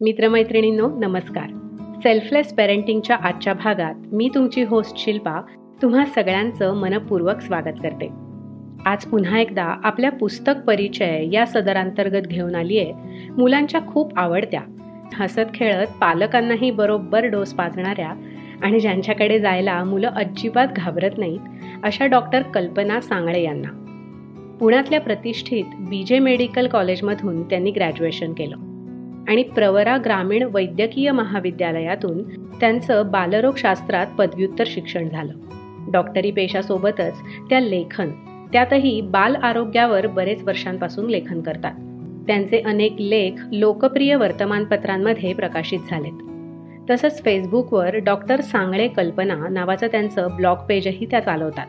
मित्रमैत्रिणींनो नमस्कार. सेल्फलेस पेरेंटिंगच्या आजच्या भागात मी तुमची होस्ट शिल्पा तुम्हा सगळ्यांचं मनपूर्वक स्वागत करते. आज पुन्हा एकदा आपल्या पुस्तक परिचय या सदरांतर्गत घेऊन आली आहे मुलांच्या खूप आवडत्या. हसत खेळत पालकांनाही बरोबर डोस पाजणाऱ्या आणि ज्यांच्याकडे जायला मुलं अजिबात घाबरत नाहीत अशा डॉक्टर कल्पना सांगळे यांना. पुण्यातल्या प्रतिष्ठित बी जे मेडिकल कॉलेजमधून त्यांनी ग्रॅज्युएशन केलं. आणि प्रवरा ग्रामीण वैद्यकीय महाविद्यालयातून त्यांचं बालरोगशास्त्रात पदव्युत्तर शिक्षण झालं. डॉक्टरी पेशासोबतच त्या लेखन त्यातही बाल आरोग्यावर बरेच वर्षांपासून लेखन करतात. त्यांचे अनेक लेख लोकप्रिय वर्तमानपत्रांमध्ये प्रकाशित झालेत. तसंच फेसबुकवर डॉक्टर सांगळे कल्पना नावाचं त्यांचं ब्लॉग पेजही त्या चालवतात.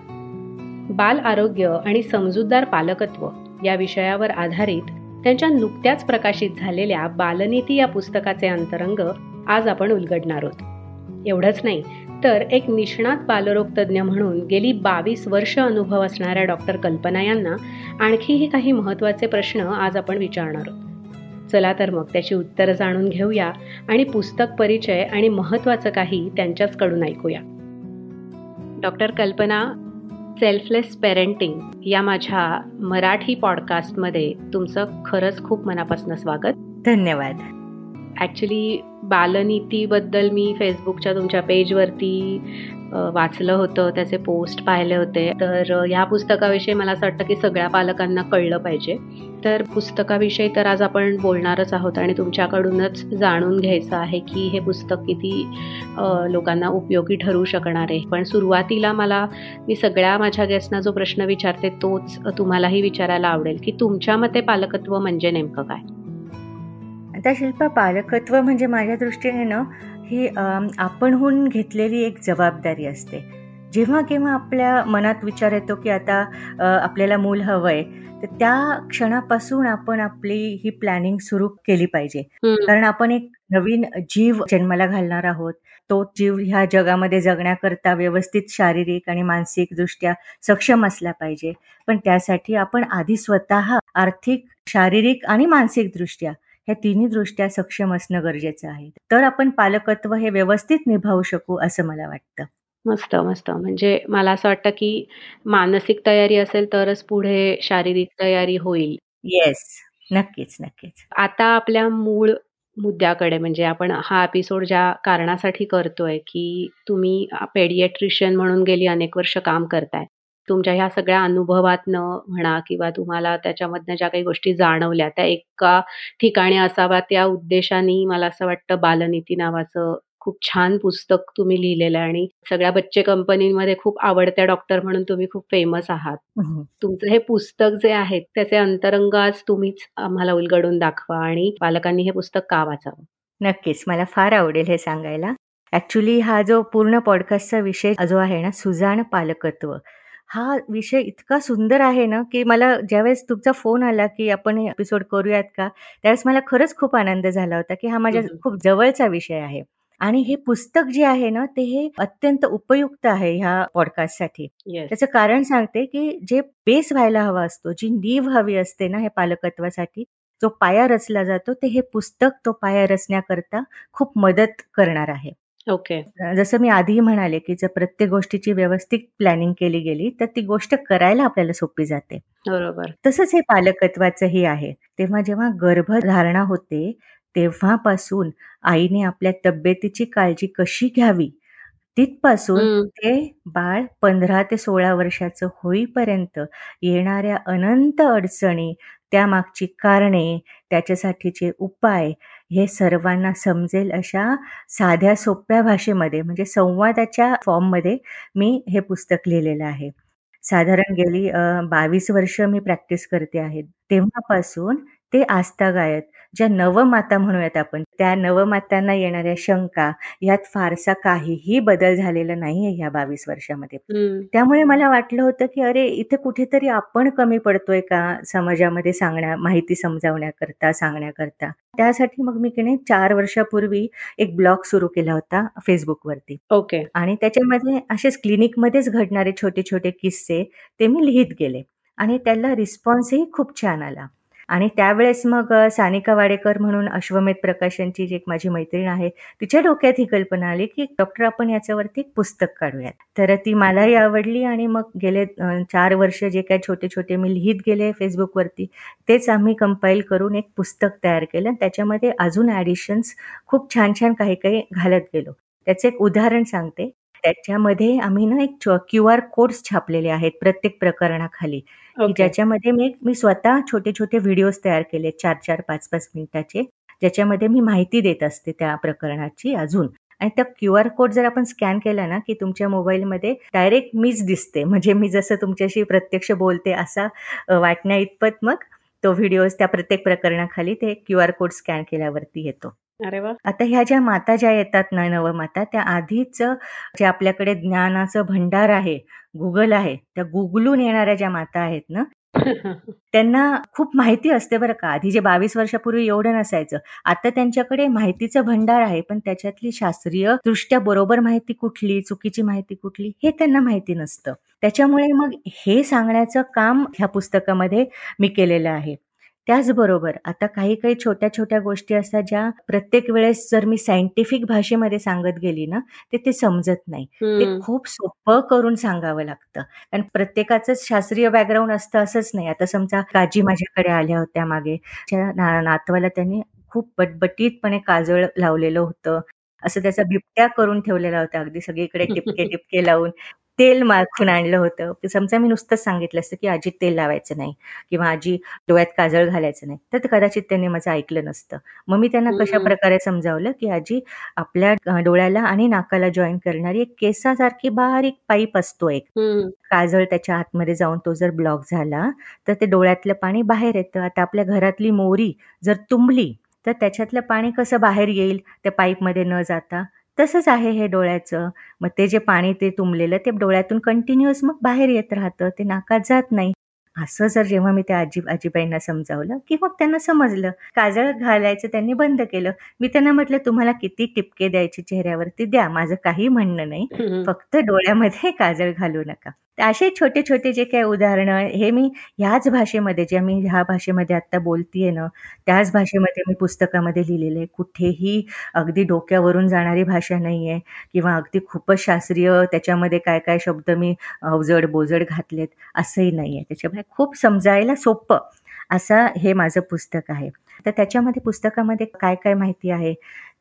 बाल आरोग्य आणि समजूतदार पालकत्व या विषयावर आधारित त्यांच्या नुकत्याच प्रकाशित झालेल्या बालनीती या पुस्तकाचे अंतरंग आज आपण उलगडणार आहोत. एवढंच नाही तर एक निष्णात बालरोग तज्ज्ञ म्हणून गेली बावीस वर्ष अनुभव असणाऱ्या डॉक्टर कल्पना यांना आणखीही काही महत्त्वाचे प्रश्न आज आपण विचारणार आहोत. चला तर मग त्याची उत्तरं जाणून घेऊया आणि पुस्तक परिचय आणि महत्त्वाचं काही त्यांच्याचकडून ऐकूया. डॉक्टर कल्पना सेल्फलेस पेरेंटिंग या माझ्या मराठी पॉडकास्टमध्ये तुमचं खरंच खूप मनापासून स्वागत. धन्यवाद. ॲक्च्युली बालनीतीबद्दल मी फेसबुकच्या तुमच्या पेजवरती वाचलं होतं त्याचे पोस्ट पाहिले होते. तर ह्या पुस्तकाविषयी मला असं वाटतं की सगळ्या पालकांना कळलं पाहिजे. तर पुस्तकाविषयी तर आज आपण बोलणारच आहोत आणि तुमच्याकडूनच जाणून घ्यायचं आहे की हे पुस्तक किती लोकांना उपयोगी ठरू शकणार आहे. पण सुरुवातीला मला मी सगळ्या माझ्या गेस्टना जो प्रश्न विचारते तोच तुम्हालाही विचारायला आवडेल की तुमच्या मते पालकत्व म्हणजे नेमकं काय? आता शिल्पा पालकत्व म्हणजे माझ्या दृष्टीने ना ही आपणहून घेतलेली एक जबाबदारी असते. जेव्हा केव्हा आपल्या मनात विचार येतो की आता आपल्याला मूल हवं आहे तर त्या क्षणापासून आपण आपली ही प्लॅनिंग सुरू केली पाहिजे. कारण आपण एक नवीन जीव जन्माला घालणार आहोत. तो जीव ह्या जगामध्ये जगण्याकरता व्यवस्थित शारीरिक आणि मानसिक दृष्ट्या सक्षम असला पाहिजे. पण त्यासाठी आपण आधी स्वतः आर्थिक शारीरिक आणि मानसिक दृष्ट्या ह्या तिन्ही दृष्ट्या सक्षम असणं गरजेचं आहे. तर आपण पालकत्व हे व्यवस्थित निभावू शकू असं मला वाटतं. मस्त मस्त. म्हणजे मला असं वाटतं की मानसिक तयारी असेल तरच पुढे शारीरिक तयारी होईल. येस नक्कीच नक्कीच. आता आपल्या मूळ मुद्द्याकडे म्हणजे आपण हा एपिसोड ज्या कारणासाठी करतोय की तुम्ही पेडिएट्रिशियन म्हणून गेली अनेक वर्ष काम करताय. तुमच्या ह्या सगळ्या अनुभवातनं म्हणा किंवा तुम्हाला त्याच्यामधनं ज्या काही गोष्टी जाणवल्या त्या एका ठिकाणी असाव्या त्या उद्देशाने मला असं वाटतं बालनीती नावाचं खूप छान पुस्तक तुम्ही लिहिलेलं आहे आणि सगळ्या बच्चे कंपनीमध्ये खूप आवडत्या डॉक्टर म्हणून तुम्ही खूप फेमस आहात. तुमचं हे पुस्तक जे आहे त्याचे अंतरंग आज तुम्हीच आम्हाला उलगडून दाखवा आणि पालकांनी हे पुस्तक का वाचावं? नक्कीच. मला फार आवडेल हे सांगायला. ऍक्च्युली हा जो पूर्ण पॉडकास्टचा विषय जो आहे ना सुजाण पालकत्व. हा विषय इतका सुंदर आहे ना, की मला ज्यावेळेस तुमचा फोन आला, की आपण हे एपिसोड करूयात का? त्यावेळेस मला खरंच खूप आनंद झाला होता, की हा माझ्या खूप जवळचा विषय आहे. आणि हे पुस्तक जे आहे ना, ते हे अत्यंत उपयुक्त आहे ह्या पॉडकास्टसाठी. त्याचं कारण सांगते, की जे बेस व्हायला हवा असतो, जी नीव हवी असते ना, हे पालकत्वासाठी, जो पाया रचला जातो, ते हे पुस्तक तो पाया रचण्याकरता खूप मदत करणार आहे. ओके. जसं मी आधीही म्हणाले, की जर प्रत्येक गोष्टीची व्यवस्थित प्लॅनिंग केली गेली, तर ती गोष्ट करायला आपल्याला सोपी जाते. बरोबर. तसंच हे पालकत्वाचंही आहे. तेव्हा जेव्हा गर्भधारणा होते, तेव्हापासून आईने आपल्या तब्येतीची काळजी कशी घ्यावी, तिथपासून ते बाळ पंधरा ते सोळा वर्षाचं होईपर्यंत येणाऱ्या अनंत अडचणी, त्यामागची कारणे, त्याच्यासाठीचे उपाय हे सर्वांना समजेल अशा साध्या सोप्या भाषेमध्ये म्हणजे संवादाच्या फॉर्ममध्ये मी हे पुस्तक लिहिलेलं आहे. साधारण गेली बावीस वर्ष मी प्रॅक्टिस करते आहे. तेव्हापासून ते आस्थागायत ज्या नवमाता म्हणूयात आपण, त्या नवमातांना येणाऱ्या शंका, यात फारसा काहीही बदल झालेला नाहीये ह्या बावीस वर्षामध्ये. त्यामुळे मला वाटलं होतं, की अरे इथे कुठेतरी आपण कमी पडतोय का समाजामध्ये सांगण्या माहिती समजावण्याकरता, सांगण्याकरता. त्यासाठी मग मी की चार वर्षापूर्वी एक ब्लॉग सुरू केला होता फेसबुकवरती. ओके. आणि त्याच्यामध्ये असेच क्लिनिकमध्येच घडणारे छोटे-छोटे किस्से ते मी लिहित गेले आणि त्याला रिस्पॉन्सही खूप छान आला. आणि त्यावेळेस मग सानिका वाडेकर म्हणून अश्वमेध प्रकाशनची जी एक माझी मैत्रीण आहे तिच्या डोक्यात ही कल्पना आली की डॉक्टर आपण याच्यावरती एक पुस्तक काढूयात. तर ती मलाही आवडली आणि मग गेले चार वर्ष जे काय छोटे छोटे मी लिहित गेले फेसबुकवरती तेच आम्ही कंपाईल करून एक पुस्तक तयार केलं त्याच्यामध्ये अजून ॲडिशन्स खूप छान छान काही काही घालत गेलो. त्याचं एक उदाहरण सांगते. त्याच्यामध्ये आम्ही ना एक क्यू आर कोड्स छापलेले आहेत प्रत्येक प्रकरणाखाली. की ज्याच्यामध्ये मी मी स्वतः छोटे छोटे व्हिडिओज तयार केले चार चार पाच पाच मिनिटाचे. ज्याच्यामध्ये मी माहिती देत असते त्या प्रकरणाची अजून. आणि त्या क्यू आर कोड जर आपण स्कॅन केला ना की तुमच्या मोबाईलमध्ये डायरेक्ट मीच दिसते. म्हणजे मी जसं तुमच्याशी प्रत्यक्ष बोलते असा वाटण्या इतपत मग तो व्हिडिओ त्या प्रत्येक प्रकरणाखाली ते क्यू आर कोड स्कॅन केल्यावरती येतो. अरे वा. आता ह्या ज्या माता ज्या येतात ना नवमाता त्या आधीच जे आपल्याकडे ज्ञानाचं भंडार आहे गुगल आहे त्या गुगलून येणाऱ्या ज्या माता आहेत ना त्यांना खूप माहिती असते बरं का. आधी जे बावीस वर्षापूर्वी एवढं नसायचं. आता त्यांच्याकडे माहितीचं भंडार आहे पण त्याच्यातली शास्त्रीय दृष्ट्या बरोबर माहिती कुठली चुकीची माहिती कुठली हे त्यांना माहिती नसतं. त्याच्यामुळे मग हे सांगण्याचं काम ह्या पुस्तकामध्ये मी केलेलं आहे. त्याचबरोबर आता काही काही छोट्या छोट्या गोष्टी असतात ज्या प्रत्येक वेळेस जर मी सायंटिफिक भाषेमध्ये सांगत गेली ना ते ते समजत नाही. ते खूप सोपं करून सांगावं लागतं. कारण प्रत्येकाचं शास्त्रीय बॅकग्राऊंड असतं असंच नाही. आता समजा काजी माझ्याकडे आल्या होत्या मागे. नातवाला त्यांनी खूप बटबटीतपणे काजळ लावलेलं होतं. असं त्याचा बिबट्या करून ठेवलेला होता. अगदी सगळीकडे टिपके टिपके लावून. तेल माखून आणलं होतं. समजा मी नुसतंच सांगितलं असतं की आजी तेल लावायचं नाही किंवा आजी डोळ्यात काजळ घालायचं नाही. तर कदाचित त्यांनी माझं ऐकलं नसतं. मग मी त्यांना कशा प्रकारे समजावलं की आजी आपल्या डोळ्याला आणि नाकाला जॉईन करणारी एक केसासारखी बारीक पाईप असतो एक. काजळ त्याच्या आतमध्ये जाऊन तो जर ब्लॉक झाला तर ते डोळ्यातलं पाणी बाहेर येतं. आता आपल्या घरातली मोरी जर तुंबली तर त्याच्यातलं पाणी कसं बाहेर येईल? त्या पाईपमध्ये न जाता. तसंच आहे हे डोळ्याचं. मग ते जे पाणी ते तुंबलेलं ते डोळ्यातून कंटिन्युअस मग बाहेर येत राहतं. ते नाकात जात नाही. असं जर जेव्हा मी त्या आजी आजीबाईंना समजावलं की मग त्यांना समजलं काजळ घालायचं त्यांनी बंद केलं मी त्यांना म्हटलं तुम्हाला किती टिपके द्यायचे चेहऱ्यावरती? द्या माझं काही म्हणणं नाही. फक्त डोळ्यामध्ये काजळ घालू नका. असे छोटे छोटे जे काही उदाहरणं हे मी ह्याच भाषेमध्ये जे मी ह्या भाषेमध्ये आत्ता बोलतीये ना त्याच भाषेमध्ये मी पुस्तकामध्ये लिहिलेलं आहे. कुठेही अगदी डोक्यावरून जाणारी भाषा नाही आहे किंवा अगदी खूपच शास्त्रीय त्याच्यामध्ये काय काय शब्द मी अवजड बोजड घातलेत असंही नाही आहे त्याच्यामुळे खूप समजायला सोपं असं हे माझं पुस्तक आहे. तर त्याच्यामध्ये पुस्तकामध्ये काय काय माहिती आहे?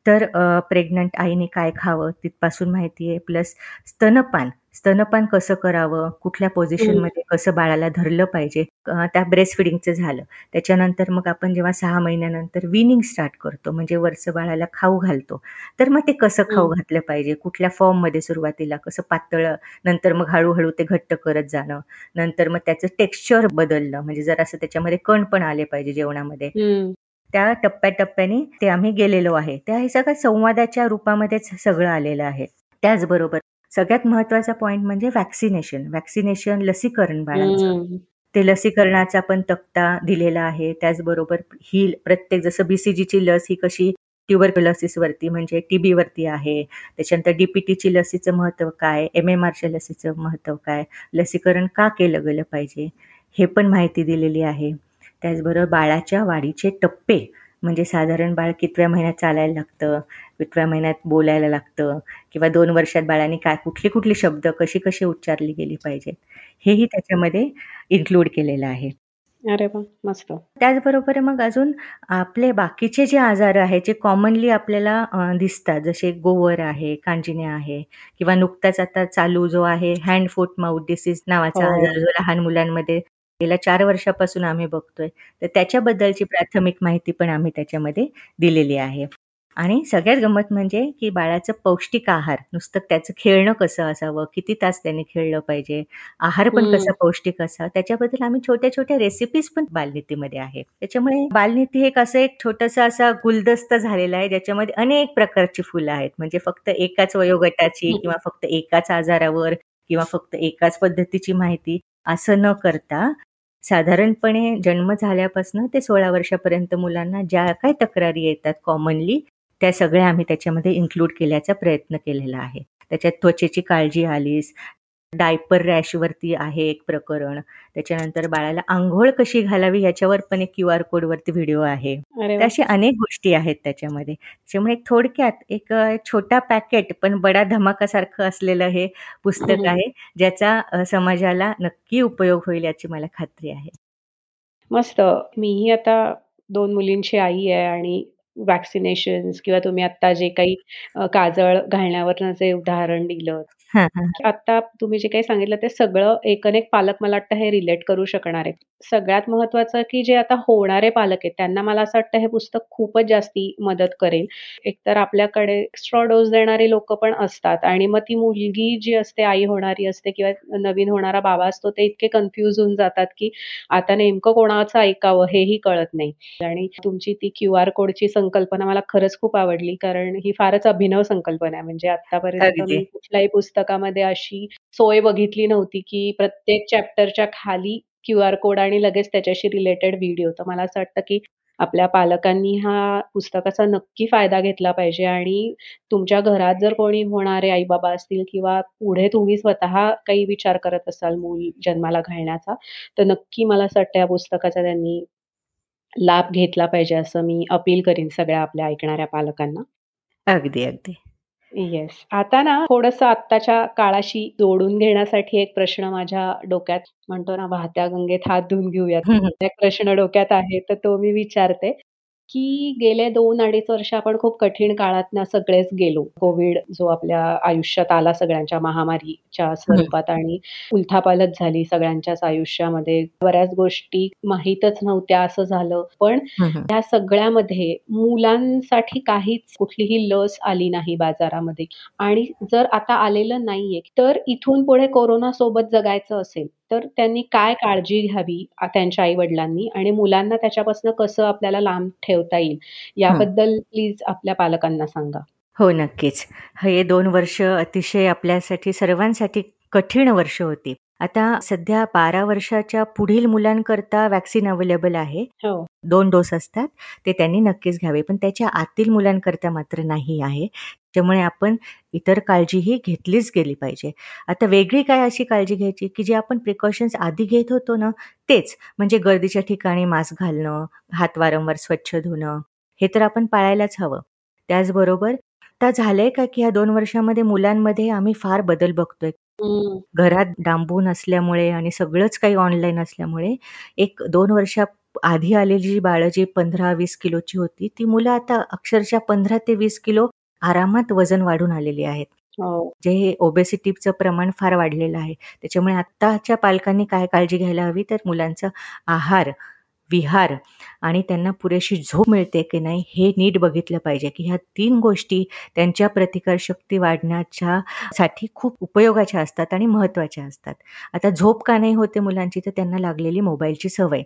तर प्रेग्नंट आईने काय खावं तिथपासून माहिती आहे. प्लस स्तनपान स्तनपान कसं करावं? कुठल्या पोझिशनमध्ये कसं बाळाला धरलं पाहिजे? त्या ब्रेस्ट फिडिंगचं झालं. त्याच्यानंतर मग आपण जेव्हा सहा महिन्यानंतर विनिंग स्टार्ट करतो म्हणजे वरचं बाळाला खाऊ घालतो तर मग ते कसं खाऊ घातलं पाहिजे? कुठल्या फॉर्ममध्ये सुरुवातीला? कसं पातळ नंतर मग हळूहळू ते घट्ट करत जाणं नंतर मग त्याचं टेक्स्चर बदललं म्हणजे जर असं त्याच्यामध्ये कण पण आले पाहिजे जेवणामध्ये. त्या टप्प्याटप्प्याने ते आम्ही गेलेलो आहे. त्या हे सगळं संवादाच्या रूपामध्येच सगळं आलेलं आहे. त्याचबरोबर सगळ्यात महत्त्वाचा पॉइंट म्हणजे वॅक्सिनेशन वॅक्सिनेशन लसीकरण बाळांचं. ते लसीकरणाचा पण तक्ता दिलेला आहे. त्याचबरोबर ही प्रत्येक जसं बीसीजीची लस ही कशी वरती म्हणजे टीबी वरती आहे. त्याच्यानंतर डीपीटीची लसीचं महत्त्व काय? एम एम आरच्या लसीचं महत्त्व काय? लसीकरण का केलं गेलं पाहिजे? हे पण माहिती दिलेली आहे. त्याचबरोबर बाळाच्या वाढीचे टप्पे म्हणजे साधारण बाळ कितव्या महिन्यात चालायला लागतं कितव्या महिन्यात बोलायला लागतं किंवा दोन वर्षात बाळाने काय कुठली कुठली शब्द कशी कशी उच्चारली गेली पाहिजेत हेही त्याच्यामध्ये इन्क्लूड केलेलं आहे अरे मस्त त्याचबरोबर मग अजून आपले बाकीचे जे आजार आहेत जे कॉमनली आपल्याला दिसतात जसे गोवर आहे कांजिण्या आहे किंवा नुकताच आता चालू जो आहे हँड फूट माउथ डिसीज नावाचा हो. आजार जो लहान मुलांमध्ये गेल्या चार वर्षापासून आम्ही बघतोय. तर त्याच्याबद्दलची प्राथमिक माहिती पण आम्ही त्याच्यामध्ये दिलेली आहे. आणि सगळ्यात गंमत म्हणजे की बाळाचं पौष्टिक आहार नुसतं त्याचं खेळणं कसं असावं किती तास त्याने खेळलं पाहिजे आहार पण कसा पौष्टिक असावा त्याच्याबद्दल आम्ही छोट्या छोट्या रेसिपीज पण बालनीतीमध्ये आहे. त्याच्यामुळे बालनीती एक असं एक छोटस असा गुलदस्त झालेला आहे ज्याच्यामध्ये अनेक प्रकारची फुलं आहेत. म्हणजे फक्त एकाच वयोगटाची किंवा फक्त एकाच आजारावर किंवा फक्त एकाच पद्धतीची माहिती. असं न करता साधारणपणे जन्म झाल्यापासून ते सोळा वर्षापर्यंत मुलांना ज्या काही तक्रारी येतात कॉमनली त्या सगळ्या आम्ही त्याच्यामध्ये इन्क्लूड केल्याचा प्रयत्न केलेला आहे. त्याच्यात त्वचेची काळजी आलीस डायपर रॅशवरती आहे एक प्रकरण. त्याच्यानंतर बाळाला आंघोळ कशी घालावी याच्यावर पण एक क्यू आर कोडवरती व्हिडिओ आहे. अशी अनेक गोष्टी आहेत त्याच्यामध्ये. त्याच्यामुळे थोडक्यात एक छोटा पॅकेट पण बडा धमाकासारखं असलेलं हे पुस्तक आहे ज्याचा समाजाला नक्की उपयोग होईल याची मला खात्री आहे. मस्त. मीही आता दोन मुलींची आई आहे आणि वॅक्सिनेशन किंवा तुम्ही आता जे काही काजळ घालण्यावर जे उदाहरण दिलं आता तुम्ही जे काही सांगितलं ते सगळं एक एक पालक मला वाटतं हे रिलेट करू शकणार आहेत. सगळ्यात महत्वाचं की जे आता होणारे पालक आहेत त्यांना मला असं वाटतं हे पुस्तक खूपच जास्ती मदत करेल. एकतर आपल्याकडे एक्स्ट्रा डोस देणारे लोक पण असतात आणि मग ती मुलगी जी असते, आई होणारी असते किंवा नवीन होणारा बाबा असतो ते इतके कन्फ्यूज होऊन जातात, की आता नेमकं कोणाचं ऐकावं हेही कळत नाही. आणि तुमची ती क्यूआर कोडची संकल्पना मला खरंच खूप आवडली कारण ही फारच अभिनव संकल्पना आहे. म्हणजे आतापर्यंत मी कुठल्याही पुस्तक पुस्तकामध्ये अशी सोय बघितली नव्हती, की प्रत्येक चॅप्टरच्या खाली क्यू आर कोड आणि लगेच त्याच्याशी रिलेटेड व्हिडिओ. तर मला असं वाटतं, की आपल्या पालकांनी हा पुस्तकाचा नक्की फायदा घेतला पाहिजे आणि तुमच्या घरात जर कोणी होणारे आई-बाबा असतील किंवा पुढे तुम्ही स्वतः काही विचार करत असाल मूल जन्माला घालण्याचा, तर नक्की मला असं वाटतं या पुस्तकाचा त्यांनी लाभ घेतला पाहिजे, असं मी अपील करीन सगळ्या आपल्या ऐकणाऱ्या पालकांना. अगदी, अगदी. येस. आता ना थोडंसं आत्ताच्या काळाशी जोडून घेण्यासाठी एक प्रश्न माझ्या डोक्यात म्हणतो ना, वाहत्या गंगेत हात धुवून घेऊयात. प्रश्न डोक्यात आहे, तर तो मी विचारते. की गेले दोन अडीच वर्ष आपण खूप कठीण काळात सगळेच गेलो. कोविड जो आपल्या आयुष्यात आला सगळ्यांच्या महामारीच्या स्वरूपात आणि उलथापालथ झाली सगळ्यांच्याच आयुष्यामध्ये. बऱ्याच गोष्टी माहीतच नव्हत्या असं झालं. पण या सगळ्यामध्ये मुलांसाठी काहीच कुठलीही लस आली नाही बाजारामध्ये आणि जर आता आलेलं नाहीये, तर इथून पुढे कोरोना सोबत जगायचं असेल, तर त्यांनी काय काळजी घ्यावी त्यांच्या आई-वडिलांनी आणि मुलांना त्याच्यापासून कसं आपल्याला लांब ठेवता येईल, याबद्दल प्लीज आपल्या पालकांना सांगा? हो, नक्कीच. हे दोन वर्ष अतिशय आपल्यासाठी सर्वांसाठी कठीण वर्ष होती. आता सध्या बारा वर्षाच्या पुढील मुलांकरता वॅक्सिन अवेलेबल आहे. हो. दोन डोस असतात. ते त्यांनी नक्कीच घ्यावे. पण त्याच्या आतील मुलांकरता मात्र नाही आहे. त्यामुळे आपण इतर काळजीही घेतलीच गेली पाहिजे. आता वेगळी काय अशी काळजी घ्यायची, की जे आपण प्रिकॉशन्स आधी घेत होतो ना, तेच. म्हणजे गर्दीच्या ठिकाणी मास्क घालणं, हात वारंवार स्वच्छ धुणं, हे तर आपण पाळायलाच हवं. त्याचबरोबर आता झालंय का, की ह्या दोन वर्षामध्ये मुलांमध्ये आम्ही फार बदल बघतोय. घरात डांबून असल्यामुळे आणि सगळंच काही ऑनलाईन असल्यामुळे एक दोन वर्षा आधी आलेली जी बाळं जी पंधरा वीस किलोची होती, ती मुलं आता अक्षरशः पंधरा ते वीस किलो आरामात वजन वाढून आलेली आहेत. हो. जे ओबेसिटीचं प्रमाण फार वाढलेलं आहे. त्याच्यामुळे आत्ताच्या पालकांनी काय काळजी घ्यायला हवी, तर मुलांचा आहार विहार आणि त्यांना पुरेशी झोप मिळते की नाही हे नीट बघितलं पाहिजे की ह्या तीन गोष्टी त्यांच्या प्रतिकारशक्ती वाढण्याच्या साठी खूप उपयोगाच्या असतात आणि महत्त्वाच्या असतात. आता झोप का नाही होते मुलांची तर त्यांना लागलेली मोबाईलची सवय.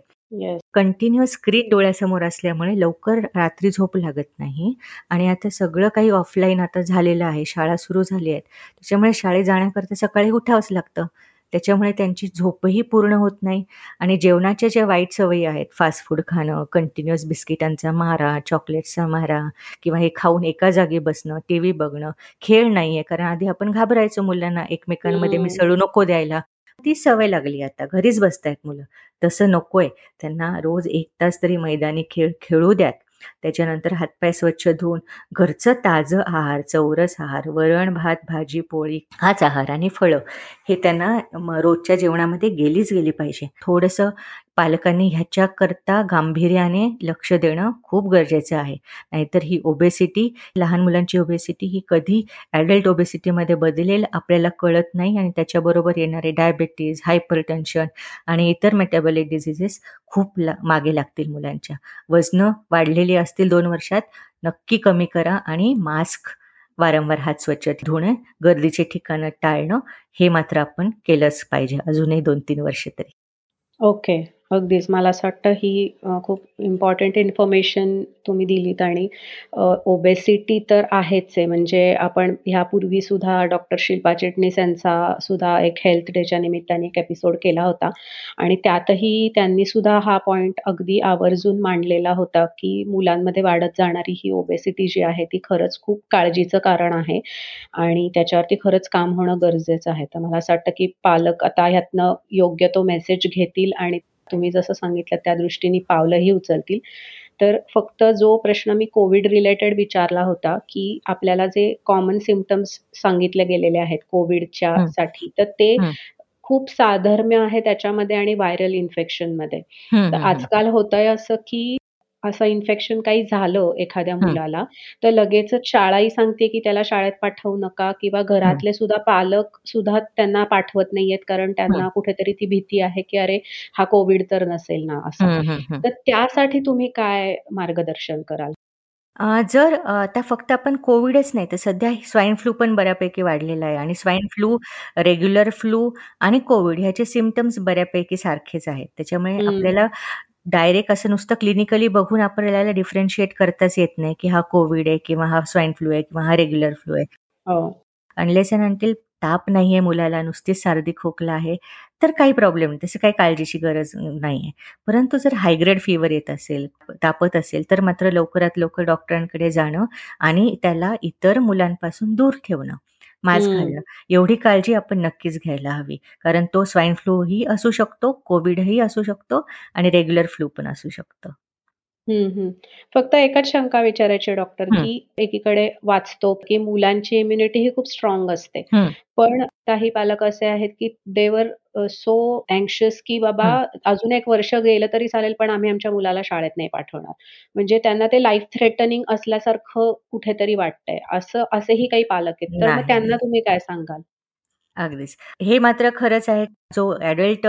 कंटिन्युअस स्क्रीन डोळ्यासमोर असल्यामुळे लवकर रात्री झोप लागत नाही आणि आता सगळं काही ऑफलाईन आता झालेलं आहे. शाळा सुरू झाली आहेत. त्याच्यामुळे शाळेत जाण्याकरता सकाळी उठावंच लागतं. त्याच्यामुळे त्यांची झोपही पूर्ण होत नाही. आणि जेवणाच्या ज्या वाईट सवयी आहेत फास्ट फूड खाणं कंटिन्युअस बिस्किटांचा मारा चॉकलेट्सचा मारा किंवा हे खाऊन एका जागी बसणं टी व्ही बघणं खेळ नाही आहे कारण आधी आपण घाबरायचो मुलांना एकमेकांमध्ये मिसळू नको द्यायला. ती सवय लागली आता. घरीच बसतायत मुलं. तसं नकोय. त्यांना रोज एक तास तरी मैदानी खेळ खेळू द्यात. त्याच्यानंतर हातपाय स्वच्छ धुवून घरचं ताजं आहार चौरस आहार वरण भात भाजी पोळी हाच आहार आणि फळं हे त्यांना रोजच्या जेवणामध्ये गेलीच गेली पाहिजे. थोडंसं पालकांनी ह्याच्याकरता गांभीर्याने लक्ष देणं खूप गरजेचं आहे. नाहीतर ही ओबेसिटी लहान मुलांची ओबेसिटी ही कधी ॲडल्ट ओबेसिटीमध्ये बदलेल आपल्याला कळत नाही आणि त्याच्याबरोबर येणारे डायबेटीज हायपरटेन्शन आणि इतर मेटॅबॉलिक डिझिजेस खूप ला मागे लागतील मुलांच्या. वजनं वाढलेली असतील दोन वर्षात नक्की कमी करा आणि मास्क वारंवार हात स्वच्छ धुणं गर्दीचे ठिकाणं टाळणं हे मात्र आपण केलंच पाहिजे अजूनही दोन तीन वर्ष तरी. ओके अगदीच. मला असं वाटतं ही खूप इम्पॉर्टंट इन्फॉर्मेशन तुम्ही दिलीत आणि ओबेसिटी तर आहेच आहे. म्हणजे आपण ह्यापूर्वी सुद्धा डॉक्टर शिल्पा चिटणीस यांचा सुद्धा एक हेल्थ डेच्या निमित्ताने एक एपिसोड केला होता आणि त्यातही त्यांनी सुद्धा हा पॉइंट अगदी आवर्जून मांडलेला होता, की मुलांमध्ये वाढत जाणारी ही ओबेसिटी जी आहे ती खरंच खूप काळजीचं कारण आहे आणि त्याच्यावरती खरंच काम होणं गरजेचं आहे. तर मला असं वाटतं, की पालक आता ह्यातनं योग्य तो मेसेज घेतील आणि तुम्ही जसं सांगितलं त्या दृष्टीने पावलंही उचलतील. तर फक्त जो प्रश्न मी कोविड रिलेटेड विचारला होता, की आपल्याला जे कॉमन सिम्प्टम्स सांगितले गेलेले आहेत कोविडच्या साठी, तर ते खूप साधर्म्य आहे त्याच्यामध्ये आणि व्हायरल इन्फेक्शनमध्ये. तर आजकाल होतंय असं, की असं इन्फेक्शन काही झालं एखाद्या मुलाला, तर लगेचच शाळाही सांगते, की त्याला शाळेत पाठवू नका किंवा घरातले सुद्धा पालक सुद्धा त्यांना पाठवत नाहीयेत, कारण त्यांना कुठेतरी ती भीती आहे, की अरे हा कोविड तर नसेल ना असं. तर त्यासाठी तुम्ही काय मार्गदर्शन कराल? जर आता फक्त आपण कोविडच नाही, तर सध्या स्वाईन फ्लू पण बऱ्यापैकी वाढलेला आहे आणि स्वाईन फ्लू, रेग्युलर फ्लू आणि कोविड ह्याचे सिम्प्टम्स बऱ्यापैकी सारखेच आहेत. त्याच्यामुळे आपल्याला डायरेक्ट असं नुसतं क्लिनिकली बघून आपल्याला डिफरन्शिएट करताच येत नाही, की हा कोविड आहे किंवा हा स्वाईन फ्लू आहे किंवा हा रेग्युलर फ्लू आहे. अनलेस अँड अंटिल ताप नाहीये मुलाला, नुसतीच सर्दी खोकला आहे, तर काही प्रॉब्लेम नाही. तसं काही काळजीची गरज नाहीये. परंतु जर हायग्रेड फीवर येत असेल, तापत असेल, तर मात्र लवकरात लवकर डॉक्टरांकडे जाणं आणि त्याला इतर मुलांपासून दूर ठेवणं. मास्क घालणं. एवढी काळजी आपण नक्कीच घ्यायला हवी. कारण तो स्वाईन फ्लूही असू शकतो, कोविडही असू शकतो आणि रेग्युलर फ्लू पण असू शकतो. हं, फक्त एकच शंका विचारायची डॉक्टर, की एकीकडे वाचतो, की मुलांची इम्युनिटी ही खूप स्ट्रॉंग असते. पण काही पालक असे आहेत, की देवर सो अँक्शियस, की बाबा अजून एक वर्ष गेलं तरी चालेल, पण आम्ही आमच्या मुलाला शाळेत नाही पाठवणार. म्हणजे त्यांना ते लाईफ थ्रेटनिंग असल्यासारखं कुठेतरी वाटतंय. असं असेही काही पालक आहेत. तर मग त्यांना तुम्ही काय सांगाल? अगदीच. हे मात्र खरंच आहे. जो ॲडल्ट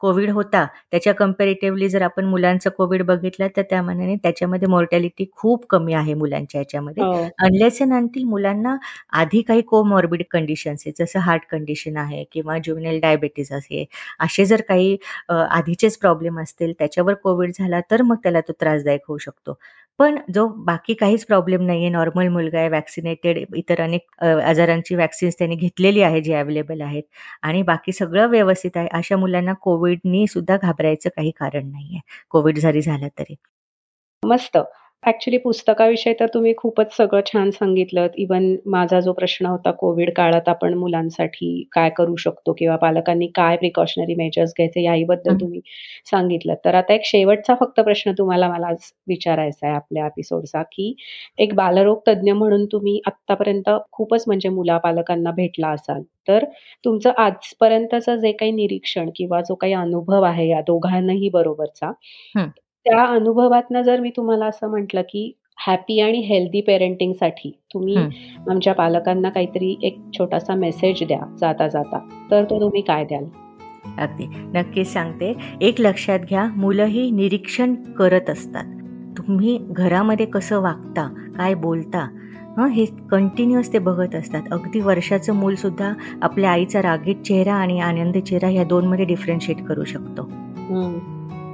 कोविड होता, त्याच्या कंपॅरेटिव्हली जर आपण मुलांचं कोविड बघितलं, तर त्या मानाने त्याच्यामध्ये मॉर्टॅलिटी खूप कमी आहे मुलांच्या ह्याच्यामध्ये. अनलेस अँड अंटिल मुलांना आधी काही कोमॉर्बिड कंडिशन्स आहेत, जसं हार्ट कंडिशन आहे किंवा ज्युव्हनाईल डायबिटीज असे, असे जर काही आधीचेच प्रॉब्लेम असतील, त्याच्यावर कोविड झाला, तर मग त्याला तो त्रासदायक होऊ शकतो. पण जो बाकी काहीच प्रॉब्लेम नाहीये, नॉर्मल मुलगा आहे, वॅक्सिनेटेड, इतर अनेक आजारांची वॅक्सिन्स त्यांनी घेतलेली आहे, जी अवेलेबल आहेत आणि बाकी सगळं व्यवस्थित आहे. अशा मुलांना कोविडनी सुद्धा घाबरायचं काही कारण नाहीये. कोविड जरी झालं तरी. मस्त. ऍक्च्युली पुस्तकाविषयी तर तुम्ही खूपच सगळं छान सांगितलं. इवन माझा जो प्रश्न होता कोविड काळात आपण मुलांसाठी काय करू शकतो किंवा पालकांनी काय प्रिकॉशनरी मेजर्स घ्यायचे याहीबद्दल तुम्ही सांगितलं. तर आता एक शेवटचा फक्त प्रश्न तुम्हाला मला आज विचारायचा आहे आपल्या एपिसोडचा की एक बालरोग तज्ज्ञ म्हणून तुम्ही आतापर्यंत खूपच म्हणजे मुलापालकांना भेटला असाल. तर तुमचं आजपर्यंतचं जे काही निरीक्षण किंवा जो काही अनुभव आहे या दोघांनाही बरोबरचा त्या अनुभवातनं जर मी तुम्हाला असं म्हटलं, की हॅपी आणि हेल्दी पेरेंटिंगसाठी तुम्ही आमच्या पालकांना काहीतरी एक छोटासा मेसेज द्या जाता-जाता, तर तो तुम्ही काय द्याल? अगदी. नक्कीच सांगते. एक लक्षात घ्या, मुलंही निरीक्षण करत असतात. तुम्ही घरामध्ये कसं वागता, काय बोलता, हं, हे कंटिन्युअस ते बघत असतात. अगदी वर्षाचं मूलसुद्धा आपल्या आईचा रागीट चेहरा आणि आनंदी चेहरा ह्या मध्ये डिफरन्शिएट करू शकतो.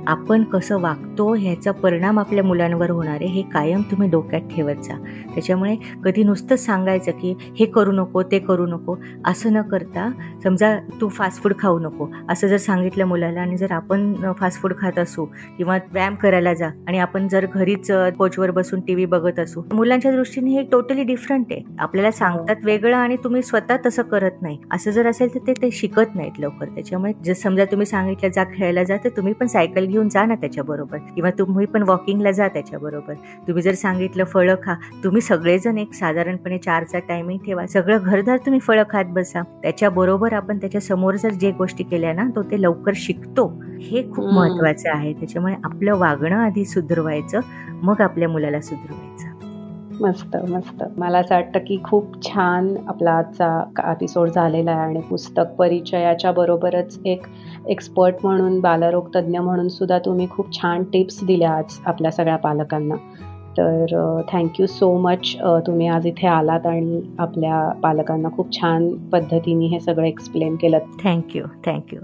आपण कसं वागतो ह्याचा परिणाम आपल्या मुलांवर होणार आहे हे कायम तुम्ही डोक्यात ठेवत जा. त्याच्यामुळे कधी नुसतंच सांगायचं की हे करू नको ते करू नको असं न करता समजा तू फास्ट फूड खाऊ नको असं जर सांगितलं मुलाला आणि जर आपण फास्ट फूड खात असू किंवा व्यायाम करायला जा आणि आपण जर घरीच कोचवर बसून टी व्ही बघत असू मुलांच्या दृष्टीने हे टोटली डिफरंट आहे. आपल्याला सांगतात वेगळं आणि तुम्ही स्वतः तसं करत नाही. असं जर असेल तर ते ते शिकत नाहीत लवकर. त्याच्यामुळे जर समजा तुम्ही सांगितलं जा खेळायला जा तर तुम्ही पण सायकल घेऊन जा ना त्याच्याबरोबर. किंवा तुम्ही पण वॉकिंगला जा त्याच्याबरोबर. तुम्ही जर सांगितलं फळं खा. तुम्ही सगळेजण एक साधारणपणे चारचा टायमिंग ठेवा. सगळं घरदार तुम्ही फळं खात बसा. त्याच्याबरोबर आपण त्याच्यासमोर जर जे गोष्टी केल्या ना तो ते लवकर शिकतो. हे खूप महत्वाचं आहे. त्याच्यामुळे आपलं वागणं आधी सुधरवायचं. मग आपल्या मुलाला सुधरवायचं. मस्त मस्त. मला असं वाटतं की खूप छान आपला आजचा एपिसोड झालेला आहे आणि पुस्तक परिचयाच्या बरोबरच एक एक्सपर्ट म्हणून बालरोग तज्ज्ञ म्हणून सुद्धा तुम्ही खूप छान टिप्स दिल्या आज आपल्या सगळ्या पालकांना. तर थँक्यू सो मच तुम्ही आज इथे आलात आणि आपल्या पालकांना खूप छान पद्धतीने हे सगळं एक्सप्लेन केलं थँक्यू थँक्यू